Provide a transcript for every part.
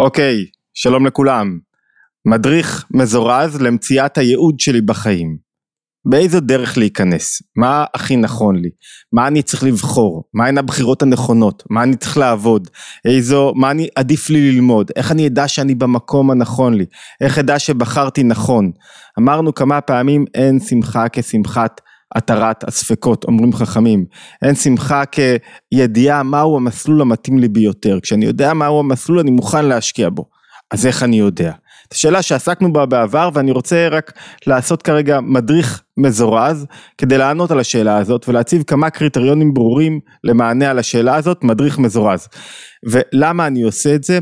אוקיי, שלום לכולם. מדריך מזורז למציאת הייעוד שלי בחיים. באיזו דרך להיכנס? מה הכי נכון לי? מה אני צריך לבחור? מהן הבחירות הנכונות? מה אני צריך לעבוד? איזו, מה אני עדיף לי ללמוד? איך אני אדע שאני במקום הנכון לי? איך אדע שבחרתי נכון? אמרנו כמה פעמים אין שמחה כשמחת התרת הספקות, אומרים חכמים. אין שמחה כידיעה מהו המסלול המתאים לי ביותר. כשאני יודע מהו המסלול אני מוכן להשקיע בו. אז איך אני יודע? זו שאלה שעסקנו בה בעבר ואני רוצה רק לעשות כרגע מדריך מזורז כדי לענות על השאלה הזאת ולהציב כמה קריטריונים ברורים למענה על השאלה הזאת, מדריך מזורז. ולמה אני עושה את זה?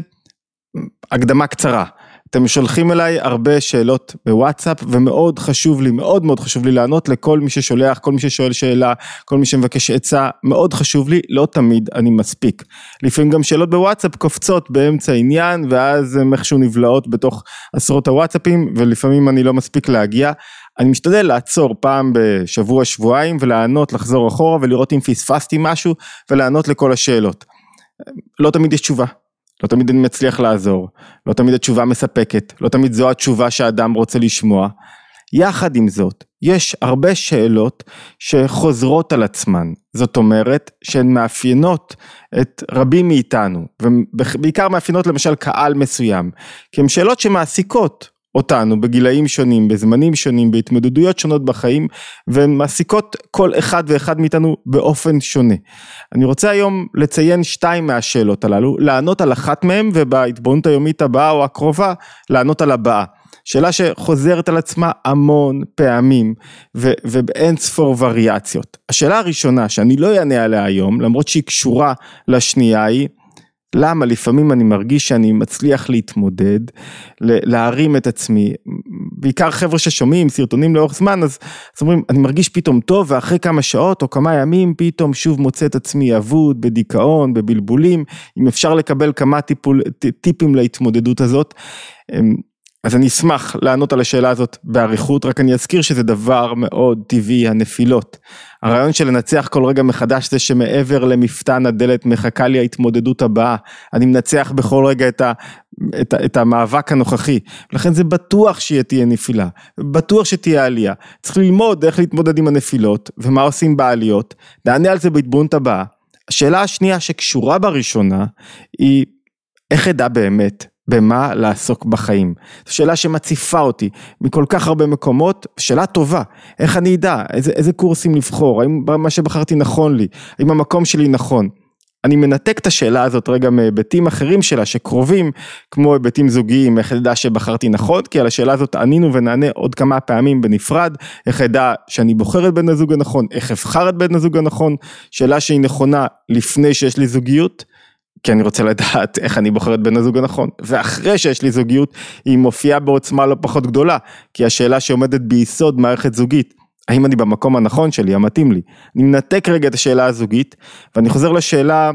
הקדמה קצרה. אתם שולחים אליי הרבה שאלות בוואטסאפ ומאוד חשוב לי, מאוד מאוד חשוב לי לענות לכל מי ששולח, כל מי ששואל שאלה, כל מי שמבקש עצה, מאוד חשוב לי, לא תמיד אני מספיק. לפעמים גם שאלות בוואטסאפ קופצות באמצע עניין ואז הן איכשהו נבלעות בתוך עשרות הוואטסאפים ולפעמים אני לא מספיק להגיע. אני משתדל לעצור פעם בשבוע שבועיים ולענות, לחזור אחורה ולראות אם פספסתי משהו ולענות לכל השאלות. לא תמיד יש תשובה. לא תמיד אני מצליח לעזור, לא תמיד התשובה מספקת, לא תמיד זו התשובה שהאדם רוצה לשמוע. יחד עם זאת, יש הרבה שאלות שחוזרות על עצמן, זאת אומרת שהן מאפיינות את רבים מאיתנו, ובעיקר מאפיינות למשל קהל מסוים, כי הן שאלות שמעסיקות אותנו בגילאים שונים, בזמנים שונים, בהתמודדויות שונות בחיים, והן מעסיקות כל אחד ואחד מאיתנו באופן שונה. אני רוצה היום לציין שתיים מהשאלות הללו, לענות על אחת מהן ובהתבוננות היומית הבאה או הקרובה, לענות על הבאה. שאלה שחוזרת על עצמה המון פעמים ובאין ספור וריאציות. השאלה הראשונה שאני לא אענה עליה היום, למרות שהיא קשורה לשנייה היא, למה? לפעמים אני מרגיש שאני מצליח להתמודד, להרים את עצמי, בעיקר חבר'ה ששומעים סרטונים לאורך זמן, אז, אז אומרים, אני מרגיש פתאום טוב, ואחרי כמה שעות או כמה ימים, פתאום שוב מוצא את עצמי אבוד, בדיכאון, בבלבולים, אם אפשר לקבל כמה טיפול, טיפים להתמודדות הזאת. אז אני אשמח לענות על השאלה הזאת באריכות, רק אני אזכיר שזה דבר מאוד טבעי, הנפילות. הרעיון של לנצח כל רגע מחדש זה שמעבר למפתן הדלת מחכה לי ההתמודדות הבאה. אני מנצח בכל רגע את, ה, את, ה, את המאבק הנוכחי. לכן זה בטוח שתהיה נפילה, בטוח שתהיה עלייה. צריך ללמוד איך להתמודד עם הנפילות ומה עושים בעליות. נענה על זה בהתבוננות הבאה. השאלה השנייה שקשורה בראשונה היא איך אדע באמת במה לעסוק בחיים. זו שאלה שמציפה אותי מכל כך הרבה מקומות, שאלה טובה, איך אני אדע, איזה, איזה קורסים לבחור, האם מה שבחרתי נכון לי, האם המקום שלי נכון. אני מנתק את השאלה הזאת רגע מהיבטים אחרים שלה שקרובים, כמו היבטים זוגיים, איך אדע שבחרתי נכון, כי על השאלה הזאת ענינו ונענה עוד כמה פעמים בנפרד, איך אדע שאני בוחר את בן הזוג הנכון, איך אבחר את בן הזוג הנכון, שאלה שהיא נכונה לפני שיש לי זוגיות. כי אני רוצה לדעת איך אני בוחר את בן הזוג הנכון, ואחרי שיש לי זוגיות, היא מופיעה בעוצמה לא פחות גדולה, כי השאלה שעומדת ביסוד מערכת זוגית, האם אני במקום הנכון שלי, המתאים לי. אני מנתק רגע את השאלה הזוגית, ואני חוזר לשאלה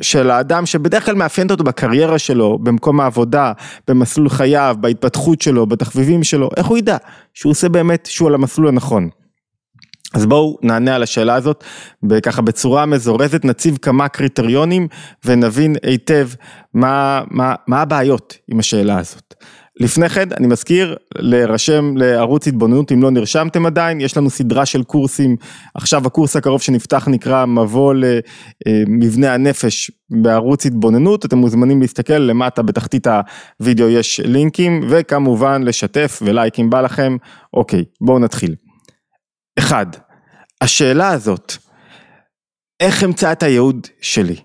של האדם שבדרך כלל מאפיינת אותו בקריירה שלו, במקום העבודה, במסלול חייו, בהתפתחות שלו, בתחביבים שלו, איך הוא ידע שהוא עושה באמת, שהוא על המסלול הנכון. אז בואו נענה על השאלה הזאת, וככה בצורה מזורזת נציב כמה קריטריונים ונבין היטב מה, מה, מה הבעיות עם השאלה הזאת. לפני כן אני מזכיר להירשם לערוץ התבוננות אם לא נרשמתם עדיין, יש לנו סדרה של קורסים, עכשיו הקורס הקרוב שנפתח נקרא מבוא למבנה הנפש בערוץ התבוננות, אתם מוזמנים להסתכל למטה בתחתית הוידאו יש לינקים וכמובן לשתף ולייק אם בא לכם, אוקיי בואו נתחיל. אחד, השאלה הזאת, איך אמצא את הייעוד שלי?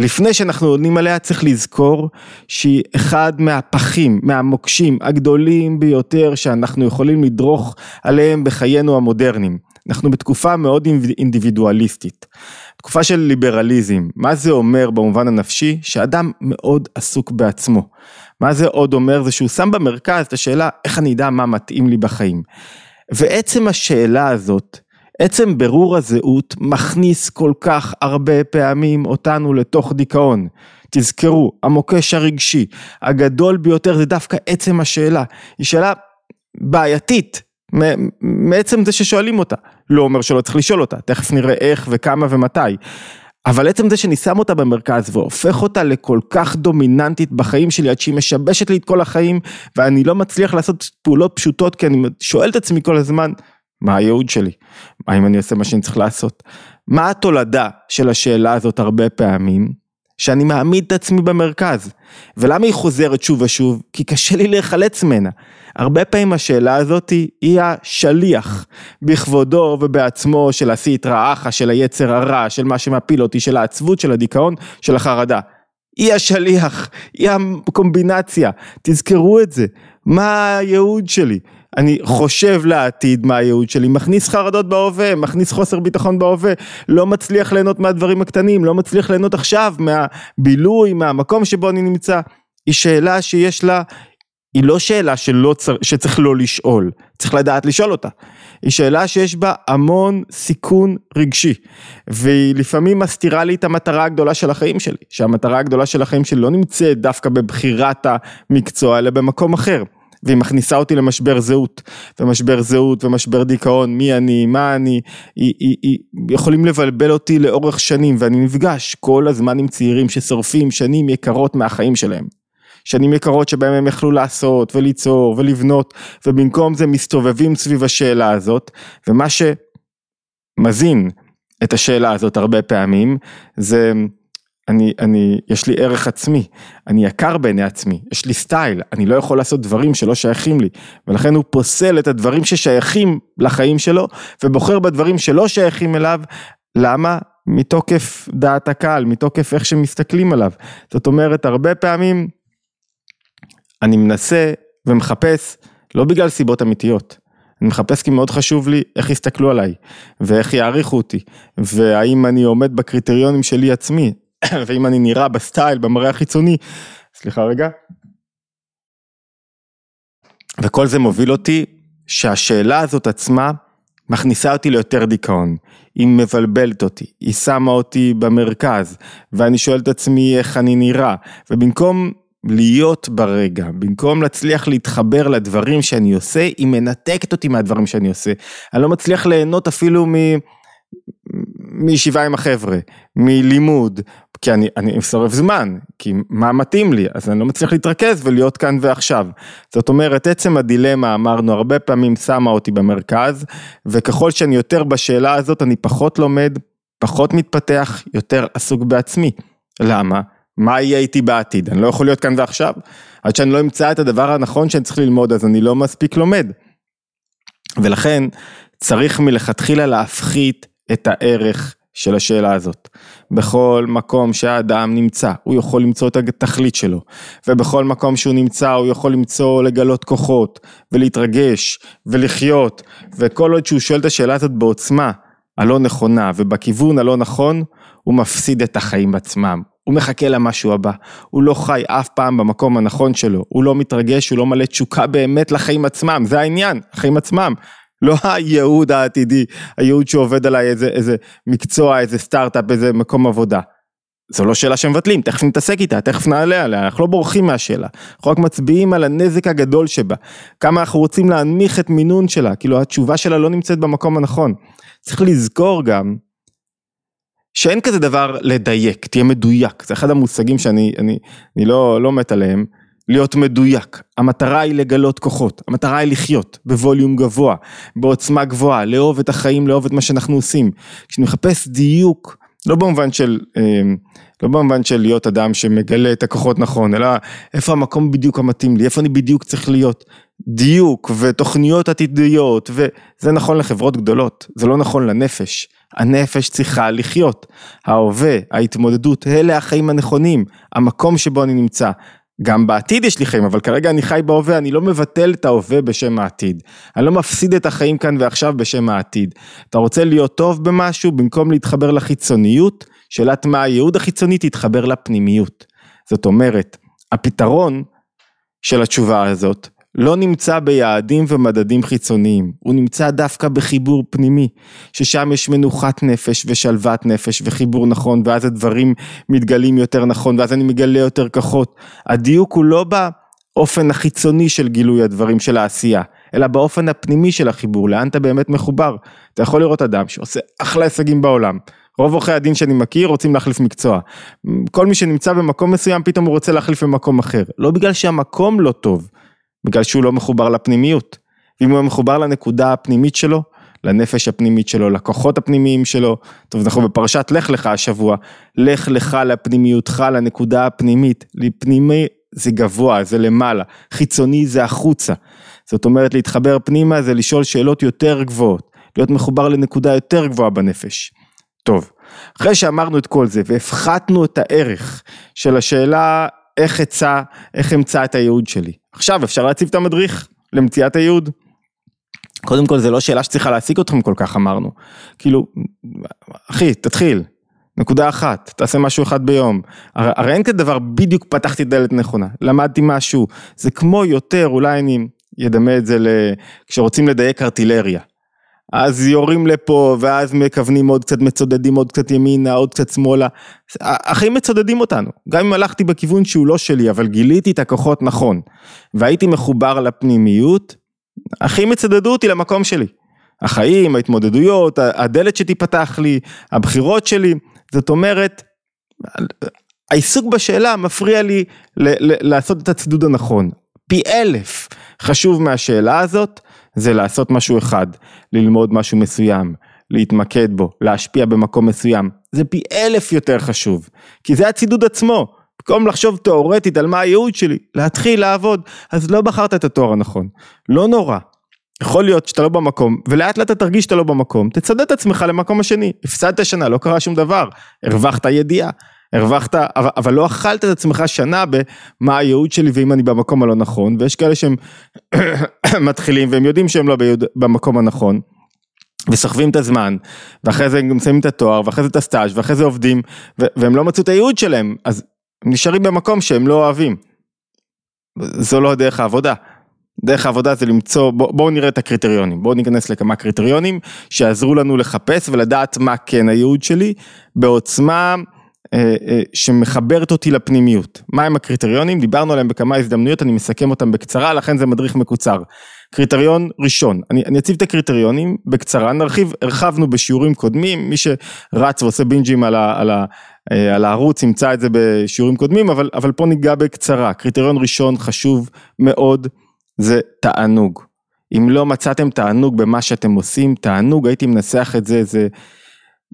לפני שאנחנו עונים עליה צריך לזכור שהיא אחד מהפחים, מהמוקשים הגדולים ביותר שאנחנו יכולים לדרוך עליהם בחיינו המודרניים. אנחנו בתקופה מאוד אינדיבידואליסטית, תקופה של ליברליזם. מה זה אומר במובן הנפשי? שאדם מאוד עסוק בעצמו. מה זה עוד אומר? זה שהוא שם במרכז את השאלה איך אני אדע מה מתאים לי בחיים. ועצם השאלה הזאת, עצם ברור הזהות מכניס כל כך הרבה פעמים אותנו לתוך דיכאון. תזכרו, המוקש הרגשי הגדול ביותר זה דווקא עצם השאלה. היא שאלה בעייתית, מעצם זה ששואלים אותה. לא אומר שלא צריך לשאול אותה, תכף נראה איך וכמה ומתי. אבל עצם זה שאני שם אותה במרכז והופך אותה לכל כך דומיננטית בחיים שלי עד שהיא משבשת לי את כל החיים ואני לא מצליח לעשות פעולות פשוטות כי אני שואל את עצמי כל הזמן מה הייעוד שלי, האם אני עושה מה שאני צריך לעשות, מה התולדה של השאלה הזאת הרבה פעמים, שאני מעמיד את עצמי במרכז. ולמה היא חוזרת שוב ושוב? כי קשה לי להיחלץ ממנה. הרבה פעמים השאלה הזאת היא, השליח בכבודו ובעצמו של הסית רעך, של היצר הרע, של מה שמפיל אותי, של העצבות, של הדיכאון, של החרדה. היא השליח, היא הקומבינציה, תזכרו את זה. מה הייעוד שלי? אני חושב לעתיד מה הייעוד שלי, מכניס חרדות בהווה, מכניס חוסר ביטחון בהווה, לא מצליח ליהנות מהדברים הקטנים, לא מצליח ליהנות עכשיו מהבילוי, מהמקום שבו אני נמצא. היא שאלה שיש לה, היא לא שאלה שלא צר, שצריך לא לשאול, צריך לדעת לשאול אותה. היא שאלה שיש בה המון סיכון רגשי, והיא לפעמים מסתירה לי את המטרה הגדולה של החיים שלי, שהמטרה הגדולה של החיים שלי לא נמצאת דווקא בבחירת המקצוע, אלא במקום אחר. והיא מכניסה אותי למשבר זהות, ומשבר זהות ומשבר דיכאון, מי אני, מה אני, היא, היא, היא, יכולים לבלבל אותי לאורך שנים, ואני נפגש כל הזמן עם צעירים ששורפים שנים יקרות מהחיים שלהם. שנים יקרות שבהם הם יכלו לעשות וליצור ולבנות, ובמקום זה מסתובבים סביב השאלה הזאת, ומה שמזין את השאלה הזאת הרבה פעמים, זה אני, אני, יש לי ערך עצמי, אני יקר בעיני עצמי, יש לי סטייל, אני לא יכול לעשות דברים שלא שייכים לי, ולכן הוא פוסל את הדברים ששייכים לחיים שלו, ובוחר בדברים שלא שייכים אליו, למה? מתוקף דעת הקהל, מתוקף איך שמסתכלים עליו. זאת אומרת, הרבה פעמים אני מנסה ומחפש, לא בגלל סיבות אמיתיות, אני מחפש כי מאוד חשוב לי איך יסתכלו עליי, ואיך יעריכו אותי, והאם אני עומד בקריטריונים שלי עצמי, ואם אני נראה בסטייל, במראה החיצוני, סליחה רגע. וכל זה מוביל אותי שהשאלה הזאת עצמה מכניסה אותי ליותר דיכאון, היא מבלבלת אותי, היא שמה אותי במרכז, ואני שואל את עצמי איך אני נראה, ובמקום להיות ברגע, במקום להצליח להתחבר לדברים שאני עושה, היא מנתקת אותי מהדברים שאני עושה. אני לא מצליח ליהנות אפילו. מישיבה עם החבר'ה, מלימוד, כי אני, אני שורף זמן, כי מה מתאים לי, אז אני לא מצליח להתרכז ולהיות כאן ועכשיו. זאת אומרת, עצם הדילמה, אמרנו, הרבה פעמים שמה אותי במרכז, וככל שאני יותר בשאלה הזאת, אני פחות לומד, פחות מתפתח, יותר עסוק בעצמי. למה? מה יהיה איתי בעתיד? אני לא יכול להיות כאן ועכשיו. עד שאני לא אמצא את הדבר הנכון שאני צריך ללמוד, אז אני לא מספיק לומד. ולכן, צריך מלכתחילה להפחית את הערך של השאלה הזאת. בכל מקום שהאדם נמצא, הוא יכול למצוא את התכלית שלו, ובכל מקום שהוא נמצא הוא יכול למצוא לגלות כוחות, ולהתרגש, ולחיות, וכל עוד שהוא שואל את השאלה הזאת בעוצמה הלא נכונה ובכיוון הלא נכון, הוא מפסיד את החיים עצמם. הוא מחכה למשהו הבא, הוא לא חי אף פעם במקום הנכון שלו, הוא לא מתרגש, הוא לא מלא תשוקה באמת לחיים עצמם, זה העניין, החיים עצמם. לא הייעוד העתידי, הייעוד שעובד עליי איזה, איזה מקצוע, איזה סטארט-אפ, איזה מקום עבודה. זו לא שאלה שמבטלים, תכף נתעסק איתה, תכף נעלה עליה, אנחנו לא בורחים מהשאלה, אנחנו רק מצביעים על הנזק הגדול שבה, כמה אנחנו רוצים להנמיך את מינון שלה, כאילו התשובה שלה לא נמצאת במקום הנכון. צריך לזכור גם, שאין כזה דבר לדייק, תהיה מדויק, זה אחד המושגים שאני אני, אני לא, לא מת עליהם. להיות מדויק, המטרה היא לגלות כוחות, המטרה היא לחיות בווליום גבוה, בעוצמה גבוהה, לאהוב את החיים, לאהוב את מה שאנחנו עושים. כשאני מחפש דיוק, לא במובן של, אמ, לא במובן של להיות אדם שמגלה את הכוחות נכון, אלא איפה המקום בדיוק המתאים לי, איפה אני בדיוק צריך להיות. דיוק ותוכניות עתידיות, וזה נכון לחברות גדולות, זה לא נכון לנפש. הנפש צריכה לחיות, ההווה, ההתמודדות, אלה החיים הנכונים, המקום שבו אני נמצא. גם בעתיד יש לי חיים, אבל כרגע אני חי בהווה, אני לא מבטל את ההווה בשם העתיד. אני לא מפסיד את החיים כאן ועכשיו בשם העתיד. אתה רוצה להיות טוב במשהו, במקום להתחבר לחיצוניות, שאלת מה הייעוד החיצוני, תתחבר לפנימיות. זאת אומרת, הפתרון של התשובה הזאת לא נמצא ביעדים ומדדים חיצוניים, הוא נמצא דווקא בחיבור פנימי, ששם יש מנוחת נפש ושלוות נפש וחיבור נכון, ואז הדברים מתגלים יותר נכון, ואז אני מגלה יותר כוחות. הדיוק הוא לא באופן החיצוני של גילוי הדברים של העשייה, אלא באופן הפנימי של החיבור, לאן אתה באמת מחובר. אתה יכול לראות אדם שעושה אחלה הישגים בעולם, רוב עורכי הדין שאני מכיר רוצים להחליף מקצוע. כל מי שנמצא במקום מסוים פתאום הוא רוצה להחליף במקום אחר. לא בגלל שהמקום לא טוב, בגלל שהוא לא מחובר לפנימיות. ואם הוא מחובר לנקודה הפנימית שלו, לנפש הפנימית שלו, לכוחות הפנימיים שלו, טוב אנחנו בפרשת לך לך השבוע, לך לך לפנימיותך, לנקודה הפנימית, לפנימי זה גבוה, זה למעלה, חיצוני זה החוצה. זאת אומרת להתחבר פנימה זה לשאול שאלות יותר גבוהות, להיות מחובר לנקודה יותר גבוהה בנפש. טוב, אחרי שאמרנו את כל זה והפחתנו את הערך של השאלה איך אצא, איך אמצא את הייעוד שלי. עכשיו אפשר להציב את המדריך למציאת הייעוד. קודם כל זה לא שאלה שצריכה להעסיק אתכם כל כך אמרנו. כאילו, אחי, תתחיל. נקודה אחת, תעשה משהו אחד ביום. הרי, הרי אין כזה דבר, בדיוק פתחתי דלת נכונה, למדתי משהו. זה כמו יותר, אולי אני אדמה את זה ל... כשרוצים לדייק ארטילריה. אז יורים לפה, ואז מכוונים עוד קצת, מצודדים עוד קצת ימינה, עוד קצת שמאלה. החיים מצודדים אותנו. גם אם הלכתי בכיוון שהוא לא שלי, אבל גיליתי את הכוחות נכון, והייתי מחובר לפנימיות, החיים יצדדו אותי למקום שלי. החיים, ההתמודדויות, הדלת שתיפתח לי, הבחירות שלי, זאת אומרת, העיסוק בשאלה מפריע לי לעשות את הצידוד הנכון. פי אלף חשוב מהשאלה הזאת, זה לעשות משהו אחד, ללמוד משהו מסוים, להתמקד בו, להשפיע במקום מסוים. זה פי אלף יותר חשוב, כי זה הצידוד עצמו. במקום לחשוב תאורטית על מה הייעוד שלי, להתחיל לעבוד, אז לא בחרת את התואר הנכון. לא נורא. יכול להיות שאתה לא במקום, ולאט לאט אתה תרגיש שאתה לא במקום, תצדד את עצמך למקום השני. הפסדת שנה, לא קרה שום דבר, הרווחת ידיעה. הרווחת, אבל, לא אכלת את עצמך שנה במה הייעוד שלי ואם אני במקום הלא נכון, ויש כאלה שהם מתחילים והם יודעים שהם לא במקום הנכון. וסוחבים את הזמן, ואחרי זה הם מסיימים את התואר, ואחרי זה את הסטאז', ואחרי זה עובדים, והם לא מצאו את הייעוד שלהם, אז הם נשארים במקום שהם לא אוהבים. זו לא דרך העבודה. דרך העבודה זה למצוא, בואו בוא נראה את הקריטריונים, בואו ניכנס לכמה קריטריונים שיעזרו לנו לחפש ולדעת מה כן הייעוד שלי בעוצמה שמחברת אותי לפנימיות. מהם הקריטריונים? דיברנו עליהם בכמה הזדמנויות, אני מסכם אותם בקצרה, לכן זה מדריך מקוצר. קריטריון ראשון, אני, אני אציב את הקריטריונים בקצרה, נרחיב, הרחבנו בשיעורים קודמים, מי שרץ ועושה בינג'ים על, ה, על, ה, אה, על הערוץ ימצא את זה בשיעורים קודמים, אבל, אבל פה ניגע בקצרה. קריטריון ראשון חשוב מאוד, זה תענוג. אם לא מצאתם תענוג במה שאתם עושים, תענוג, הייתי מנסח את זה, זה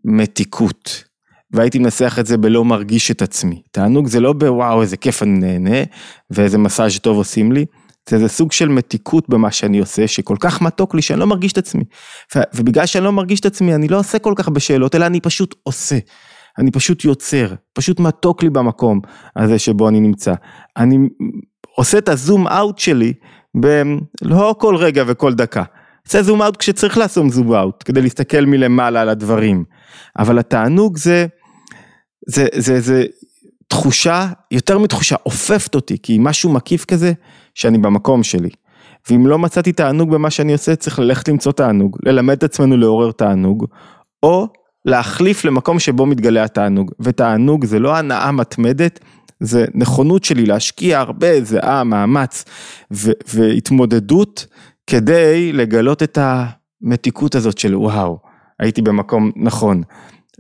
מתיקות. והייתי מנסח את זה בלא מרגיש את עצמי. תענוג זה לא בוואו איזה כיף אני נהנה ואיזה מסאז' טוב עושים לי, זה איזה סוג של מתיקות במה שאני עושה שכל כך מתוק לי שאני לא מרגיש את עצמי. ובגלל שאני לא מרגיש את עצמי אני לא עושה כל כך בשאלות אלא אני פשוט עושה. אני פשוט יוצר, פשוט מתוק לי במקום הזה שבו אני נמצא. אני עושה את הזום אאוט שלי בלא כל רגע וכל דקה. עושה זום אאוט כשצריך לעשות זום אאוט כדי להסתכל מלמעלה על הדברים. אבל התענוג זה זה, זה, זה תחושה, יותר מתחושה, אופפת אותי, כי משהו מקיף כזה, שאני במקום שלי. ואם לא מצאתי תענוג במה שאני עושה, צריך ללכת למצוא תענוג, ללמד את עצמנו לעורר תענוג, או להחליף למקום שבו מתגלה התענוג. ותענוג זה לא הנאה מתמדת, זה נכונות שלי להשקיע הרבה זיעה, מאמץ ו- והתמודדות כדי לגלות את המתיקות הזאת של וואו, הייתי במקום נכון.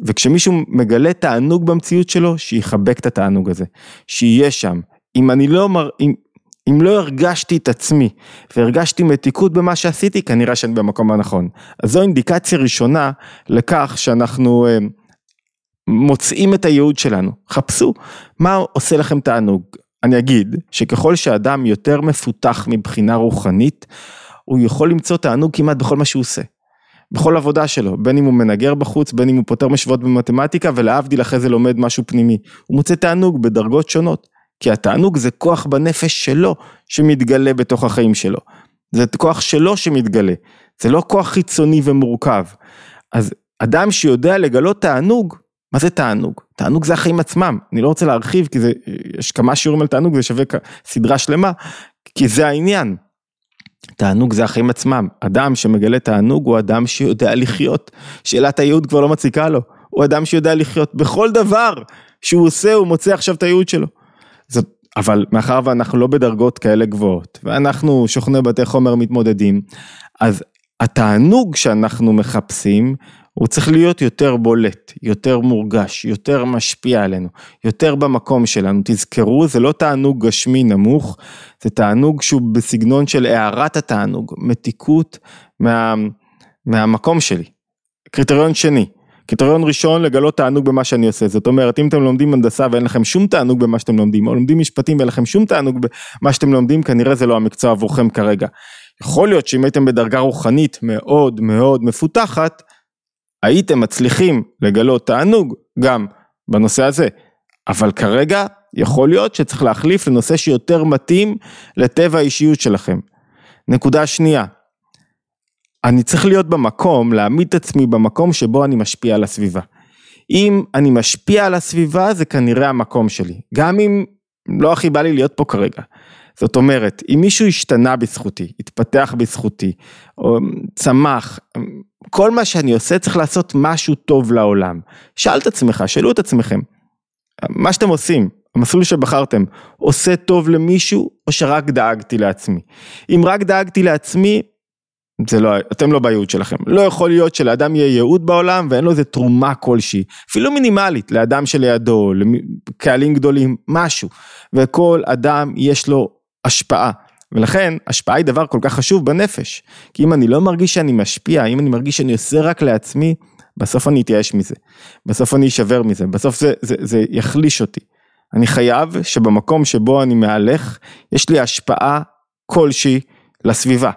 וכשמישהו מגלה תענוג במציאות שלו, שיחבק את התענוג הזה, שיהיה שם. אם אני לא, מר... אם, אם לא הרגשתי את עצמי והרגשתי מתיקות במה שעשיתי, כנראה שאני במקום הנכון. אז זו אינדיקציה ראשונה לכך שאנחנו אה, מוצאים את הייעוד שלנו. חפשו מה עושה לכם תענוג. אני אגיד שככל שאדם יותר מפותח מבחינה רוחנית, הוא יכול למצוא תענוג כמעט בכל מה שהוא עושה. בכל עבודה שלו, בין אם הוא מנגר בחוץ, בין אם הוא פותר משוות במתמטיקה ולהבדיל אחרי זה לומד משהו פנימי. הוא מוצא תענוג בדרגות שונות, כי התענוג זה כוח בנפש שלו שמתגלה בתוך החיים שלו. זה כוח שלו שמתגלה, זה לא כוח חיצוני ומורכב. אז אדם שיודע לגלות תענוג, מה זה תענוג? תענוג זה החיים עצמם, אני לא רוצה להרחיב כי זה, יש כמה שיעורים על תענוג, זה שווה סדרה שלמה, כי זה העניין. תענוג זה החיים עצמם, אדם שמגלה תענוג הוא אדם שיודע לחיות, שאלת הייעוד כבר לא מציקה לו, הוא אדם שיודע לחיות בכל דבר שהוא עושה הוא מוצא עכשיו את הייעוד שלו. זאת, אבל מאחר ואנחנו לא בדרגות כאלה גבוהות ואנחנו שוכני בתי חומר מתמודדים, אז התענוג שאנחנו מחפשים הוא צריך להיות יותר בולט, יותר מורגש, יותר משפיע עלינו, יותר במקום שלנו. תזכרו, זה לא תענוג גשמי נמוך, זה תענוג שהוא בסגנון של הארת התענוג, מתיקות מה, מהמקום שלי. קריטריון שני, קריטריון ראשון, לגלות תענוג במה שאני עושה. זאת אומרת, אם אתם לומדים הנדסה ואין לכם שום תענוג במה שאתם לומדים, או לומדים משפטים ואין לכם שום תענוג במה שאתם לומדים, כנראה זה לא המקצוע עבורכם כרגע. יכול להיות שאם הייתם בדרגה רוחנית מאוד מאוד מפותחת, הייתם מצליחים לגלות תענוג גם בנושא הזה. אבל כרגע יכול להיות שצריך להחליף לנושא שיותר מתאים לטבע האישיות שלכם. נקודה שנייה, אני צריך להיות במקום, להעמיד את עצמי במקום שבו אני משפיע על הסביבה. אם אני משפיע על הסביבה זה כנראה המקום שלי, גם אם לא הכי בא לי להיות פה כרגע. זאת אומרת, אם מישהו השתנה בזכותי, התפתח בזכותי, או צמח, כל מה שאני עושה צריך לעשות משהו טוב לעולם. שאל את עצמך, שאלו את עצמכם, מה שאתם עושים, המסלול שבחרתם, עושה טוב למישהו או שרק דאגתי לעצמי? אם רק דאגתי לעצמי, זה לא, אתם לא בייעוד שלכם. לא יכול להיות שלאדם יהיה ייעוד בעולם ואין לו איזה תרומה כלשהי, אפילו מינימלית, לאדם שלידו, לקהלים גדולים, משהו. וכל אדם יש לו השפעה. ולכן השפעה היא דבר כל כך חשוב בנפש. כי אם אני לא מרגיש שאני משפיע, אם אני מרגיש שאני עושה רק לעצמי, בסוף אני אתייאש מזה. בסוף אני אשבר מזה, בסוף זה, זה, זה יחליש אותי. אני חייב שבמקום שבו אני מהלך, יש לי השפעה כלשהי לסביבה.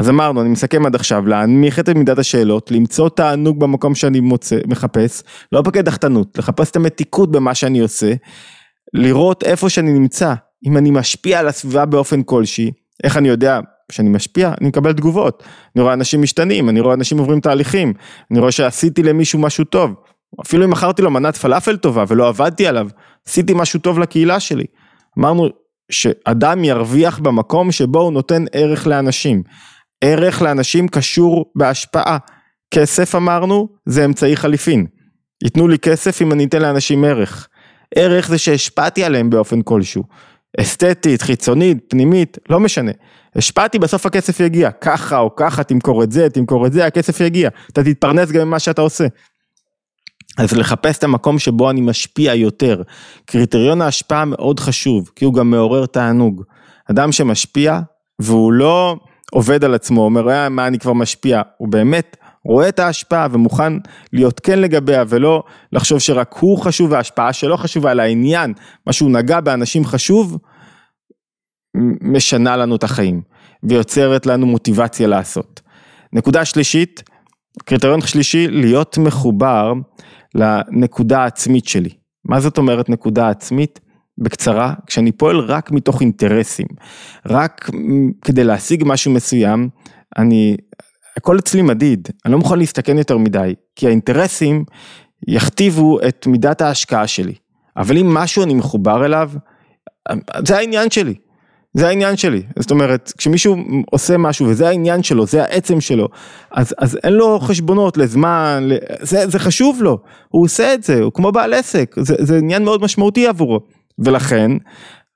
אז אמרנו, אני מסכם עד עכשיו, להנמיך את מידת השאלות, למצוא תענוג במקום שאני מוצא, מחפש, לא בקדחתנות, לחפש את המתיקות במה שאני עושה, לראות איפה שאני נמצא, אם אני משפיע על הסביבה באופן כלשהי, איך אני יודע שאני משפיע? אני מקבל תגובות, אני רואה אנשים משתנים, אני רואה אנשים עוברים תהליכים, אני רואה שעשיתי למישהו משהו טוב, אפילו אם מכרתי לו מנת פלאפל טובה ולא עבדתי עליו, עשיתי משהו טוב לקהילה שלי. אמרנו שאדם ירוויח במקום שבו הוא נותן ערך לאנשים. ערך לאנשים קשור בהשפעה. כסף אמרנו, זה אמצעי חליפין. ייתנו לי כסף אם אני אתן לאנשים ערך. ערך זה שהשפעתי עליהם באופן כלשהו. אסתטית, חיצונית, פנימית, לא משנה. השפעתי, בסוף הכסף יגיע. ככה או ככה, תמכור את זה, תמכור את זה, הכסף יגיע. אתה תתפרנס גם ממה שאתה עושה. אז לחפש את המקום שבו אני משפיע יותר. קריטריון ההשפעה מאוד חשוב, כי הוא גם מעורר תענוג. אדם שמשפיע, והוא לא עובד על עצמו, אומר, אה, מה אני כבר משפיע, הוא באמת רואה את ההשפעה ומוכן להיות כן לגביה ולא לחשוב שרק הוא חשוב וההשפעה שלו חשובה, אלא העניין, מה שהוא נגע באנשים חשוב, משנה לנו את החיים ויוצרת לנו מוטיבציה לעשות. נקודה שלישית, קריטריון שלישי, להיות מחובר לנקודה העצמית שלי. מה זאת אומרת נקודה עצמית? בקצרה, כשאני פועל רק מתוך אינטרסים, רק כדי להשיג משהו מסוים, אני הכל אצלי מדיד, אני לא מוכן להסתכן יותר מדי, כי האינטרסים יכתיבו את מידת ההשקעה שלי. אבל אם משהו אני מחובר אליו, זה העניין שלי. זה העניין שלי, זאת אומרת, כשמישהו עושה משהו וזה העניין שלו, זה העצם שלו, אז, אז אין לו חשבונות לזמן, זה, זה חשוב לו, הוא עושה את זה, הוא כמו בעל עסק, זה, זה עניין מאוד משמעותי עבורו, ולכן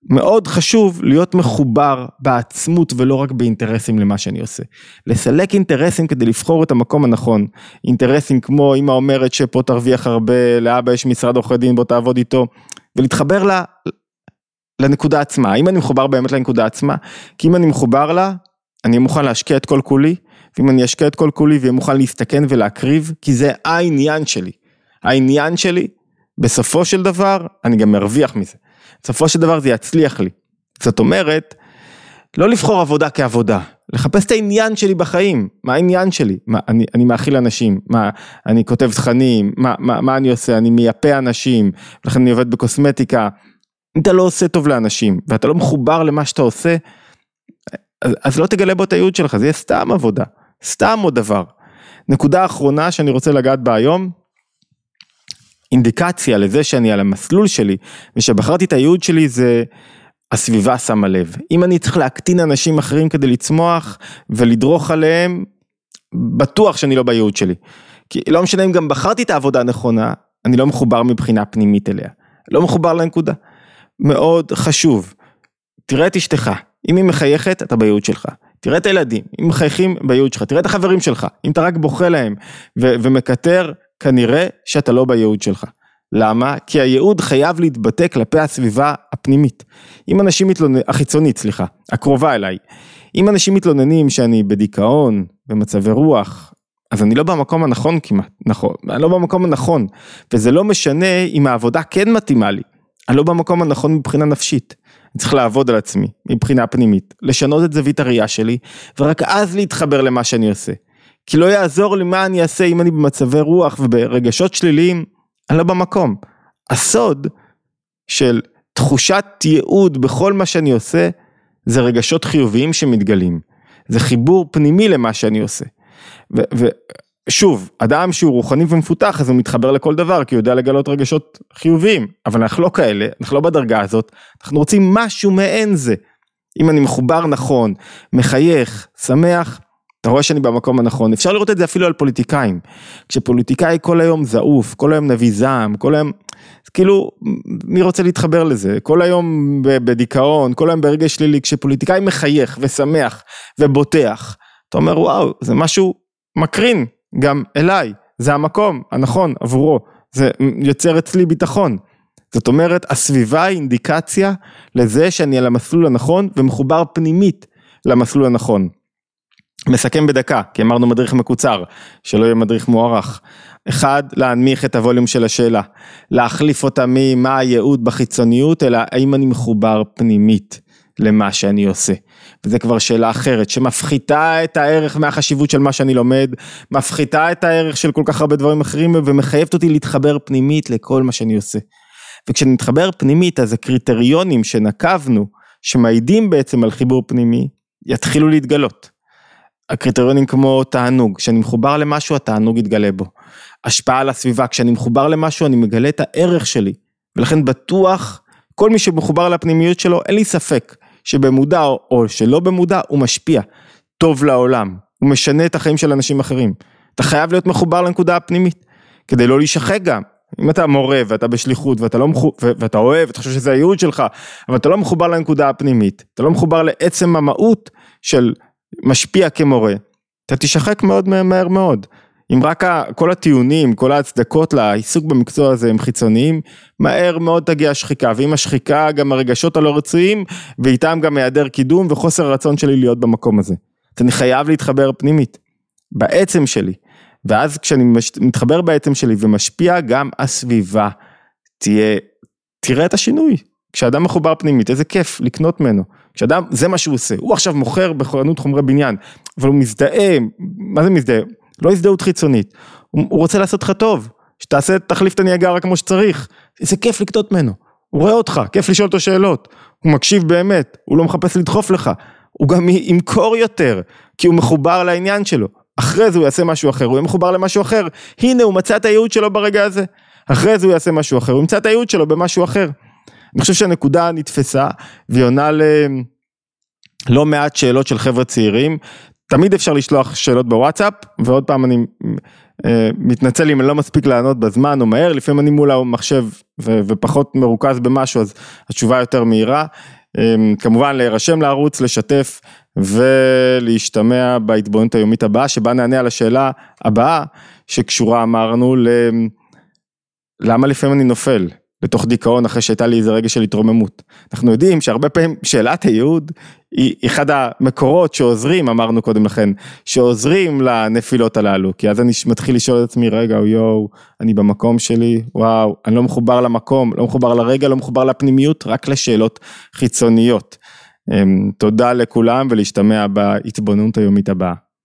מאוד חשוב להיות מחובר בעצמות ולא רק באינטרסים למה שאני עושה. לסלק אינטרסים כדי לבחור את המקום הנכון. אינטרסים כמו אמא אומרת שפה תרוויח הרבה, לאבא יש משרד עורכי דין בוא תעבוד איתו. ולהתחבר לה, לנקודה עצמה. האם אני מחובר באמת לנקודה עצמה? כי אם אני מחובר לה, אני מוכן להשקיע את כל כולי, ואם אני אשקיע את כל כולי ואהיה מוכן להסתכן ולהקריב, כי זה העניין שלי. העניין שלי, בסופו של דבר, אני גם מרוויח מזה. בסופו של דבר זה יצליח לי. זאת אומרת, לא לבחור עבודה כעבודה, לחפש את העניין שלי בחיים, מה העניין שלי, מה, אני, אני מאכיל אנשים, מה, אני כותב תכנים, מה, מה, מה אני עושה, אני מייפה אנשים, ולכן אני עובד בקוסמטיקה, אם אתה לא עושה טוב לאנשים, ואתה לא מחובר למה שאתה עושה, אז, אז לא תגלה בו את הייעוד שלך, זה יהיה סתם עבודה, סתם עוד דבר. נקודה אחרונה שאני רוצה לגעת בה היום, אינדיקציה לזה שאני על המסלול שלי ושבחרתי את הייעוד שלי זה הסביבה שמה לב. אם אני צריך להקטין אנשים אחרים כדי לצמוח ולדרוך עליהם, בטוח שאני לא בייעוד שלי. כי לא משנה אם גם בחרתי את העבודה הנכונה, אני לא מחובר מבחינה פנימית אליה. לא מחובר לנקודה. מאוד חשוב. תראה את אשתך, אם היא מחייכת, אתה בייעוד שלך. תראה את הילדים, אם מחייכים בייעוד שלך, תראה את החברים שלך, אם אתה רק בוכה להם ו- ומקטר, כנראה שאתה לא בייעוד שלך. למה? כי הייעוד חייב להתבטא כלפי הסביבה הפנימית. אם אנשים מתלוננים, החיצונית, סליחה, הקרובה אליי. אם אנשים מתלוננים שאני בדיכאון, במצבי רוח, אז אני לא במקום הנכון כמעט, נכון, אני לא במקום הנכון, וזה לא משנה אם העבודה כן מתאימה לי, אני לא במקום הנכון מבחינה נפשית. אני צריך לעבוד על עצמי מבחינה פנימית, לשנות את זווית הראייה שלי, ורק אז להתחבר למה שאני עושה. כי לא יעזור לי מה אני אעשה אם אני במצבי רוח וברגשות שליליים, אני לא במקום. הסוד של תחושת ייעוד בכל מה שאני עושה, זה רגשות חיוביים שמתגלים. זה חיבור פנימי למה שאני עושה. ושוב, אדם שהוא רוחני ומפותח אז הוא מתחבר לכל דבר כי הוא יודע לגלות רגשות חיוביים, אבל אנחנו לא כאלה, אנחנו לא בדרגה הזאת, אנחנו רוצים משהו מעין זה. אם אני מחובר נכון, מחייך, שמח, אתה רואה שאני במקום הנכון, אפשר לראות את זה אפילו על פוליטיקאים. כשפוליטיקאי כל היום זעוף, כל היום נביא זעם, כל היום, כאילו, מי רוצה להתחבר לזה? כל היום בדיכאון, כל היום ברגע שלילי, כשפוליטיקאי מחייך ושמח ובוטח, אתה אומר וואו, זה משהו מקרין גם אליי, זה המקום הנכון עבורו, זה יוצר אצלי ביטחון. זאת אומרת, הסביבה היא אינדיקציה לזה שאני על המסלול הנכון ומחובר פנימית למסלול הנכון. מסכם בדקה, כי אמרנו מדריך מקוצר, שלא יהיה מדריך מוערך. אחד, להנמיך את הווליום של השאלה, להחליף אותה ממה הייעוד בחיצוניות, אלא האם אני מחובר פנימית למה שאני עושה. וזה כבר שאלה אחרת, שמפחיתה את הערך מהחשיבות של מה שאני לומד, מפחיתה את הערך של כל כך הרבה דברים אחרים, ומחייבת אותי להתחבר פנימית לכל מה שאני עושה. וכשאני מתחבר פנימית, אז הקריטריונים שנקבנו, שמעידים בעצם על חיבור פנימי, יתחילו להתגלות. הקריטריונים כמו תענוג, כשאני מחובר למשהו התענוג יתגלה בו. השפעה על הסביבה, כשאני מחובר למשהו אני מגלה את הערך שלי, ולכן בטוח כל מי שמחובר לפנימיות שלו אין לי ספק שבמודע או שלא במודע הוא משפיע טוב לעולם, הוא משנה את החיים של אנשים אחרים. אתה חייב להיות מחובר לנקודה הפנימית, כדי לא להישחק גם. אם אתה מורה ואתה בשליחות ואתה לא מחובר, ואתה אוהב, אתה חושב שזה הייעוד שלך, אבל אתה לא מחובר לנקודה הפנימית, אתה לא מחובר לעצם המהות של משפיע כמורה, אתה תשחק מאוד מהר מאוד. אם רק כל הטיעונים, כל ההצדקות לעיסוק במקצוע הזה הם חיצוניים, מהר מאוד תגיע השחיקה, ועם השחיקה גם הרגשות הלא רצויים, ואיתם גם היעדר קידום וחוסר הרצון שלי להיות במקום הזה. אז אני חייב להתחבר פנימית, בעצם שלי, ואז כשאני מתחבר בעצם שלי ומשפיע, גם הסביבה תהיה, תראה את השינוי. כשאדם מחובר פנימית, איזה כיף לקנות ממנו. כשאדם, זה מה שהוא עושה, הוא עכשיו מוכר בחנות חומרי בניין, אבל הוא מזדהה, מה זה מזדהה? לא הזדהות חיצונית, הוא, הוא רוצה לעשות לך טוב, שתעשה, תחליף את הניאגרה כמו שצריך, איזה כיף לקטות ממנו, הוא רואה אותך, כיף לשאול אותו שאלות, הוא מקשיב באמת, הוא לא מחפש לדחוף לך, הוא גם ימכור יותר, כי הוא מחובר לעניין שלו, אחרי זה הוא יעשה משהו אחר, הוא יהיה מחובר למשהו אחר, הנה הוא מצא את הייעוד שלו ברגע הזה, אחרי זה הוא יעשה משהו אחר, הוא ימצא את הייעוד שלו במשהו אחר. אני חושב שהנקודה נתפסה והיא עונה ללא מעט שאלות של חבר'ה צעירים, תמיד אפשר לשלוח שאלות בוואטסאפ, ועוד פעם אני אה, מתנצל אם אני לא מספיק לענות בזמן או מהר, לפעמים אני מול המחשב ופחות מרוכז במשהו, אז התשובה יותר מהירה. אה, כמובן להירשם לערוץ, לשתף ולהשתמע בהתבוננות היומית הבאה, שבה נענה על השאלה הבאה, שקשורה אמרנו ל... למה לפעמים אני נופל? לתוך דיכאון אחרי שהייתה לי איזה רגע של התרוממות. אנחנו יודעים שהרבה פעמים שאלת הייעוד היא אחד המקורות שעוזרים, אמרנו קודם לכן, שעוזרים לנפילות הללו, כי אז אני מתחיל לשאול את עצמי, רגע, יואו, אני במקום שלי, וואו, אני לא מחובר למקום, לא מחובר לרגע, לא מחובר לפנימיות, רק לשאלות חיצוניות. אמ, תודה לכולם ולהשתמע בהתבוננות היומית הבאה.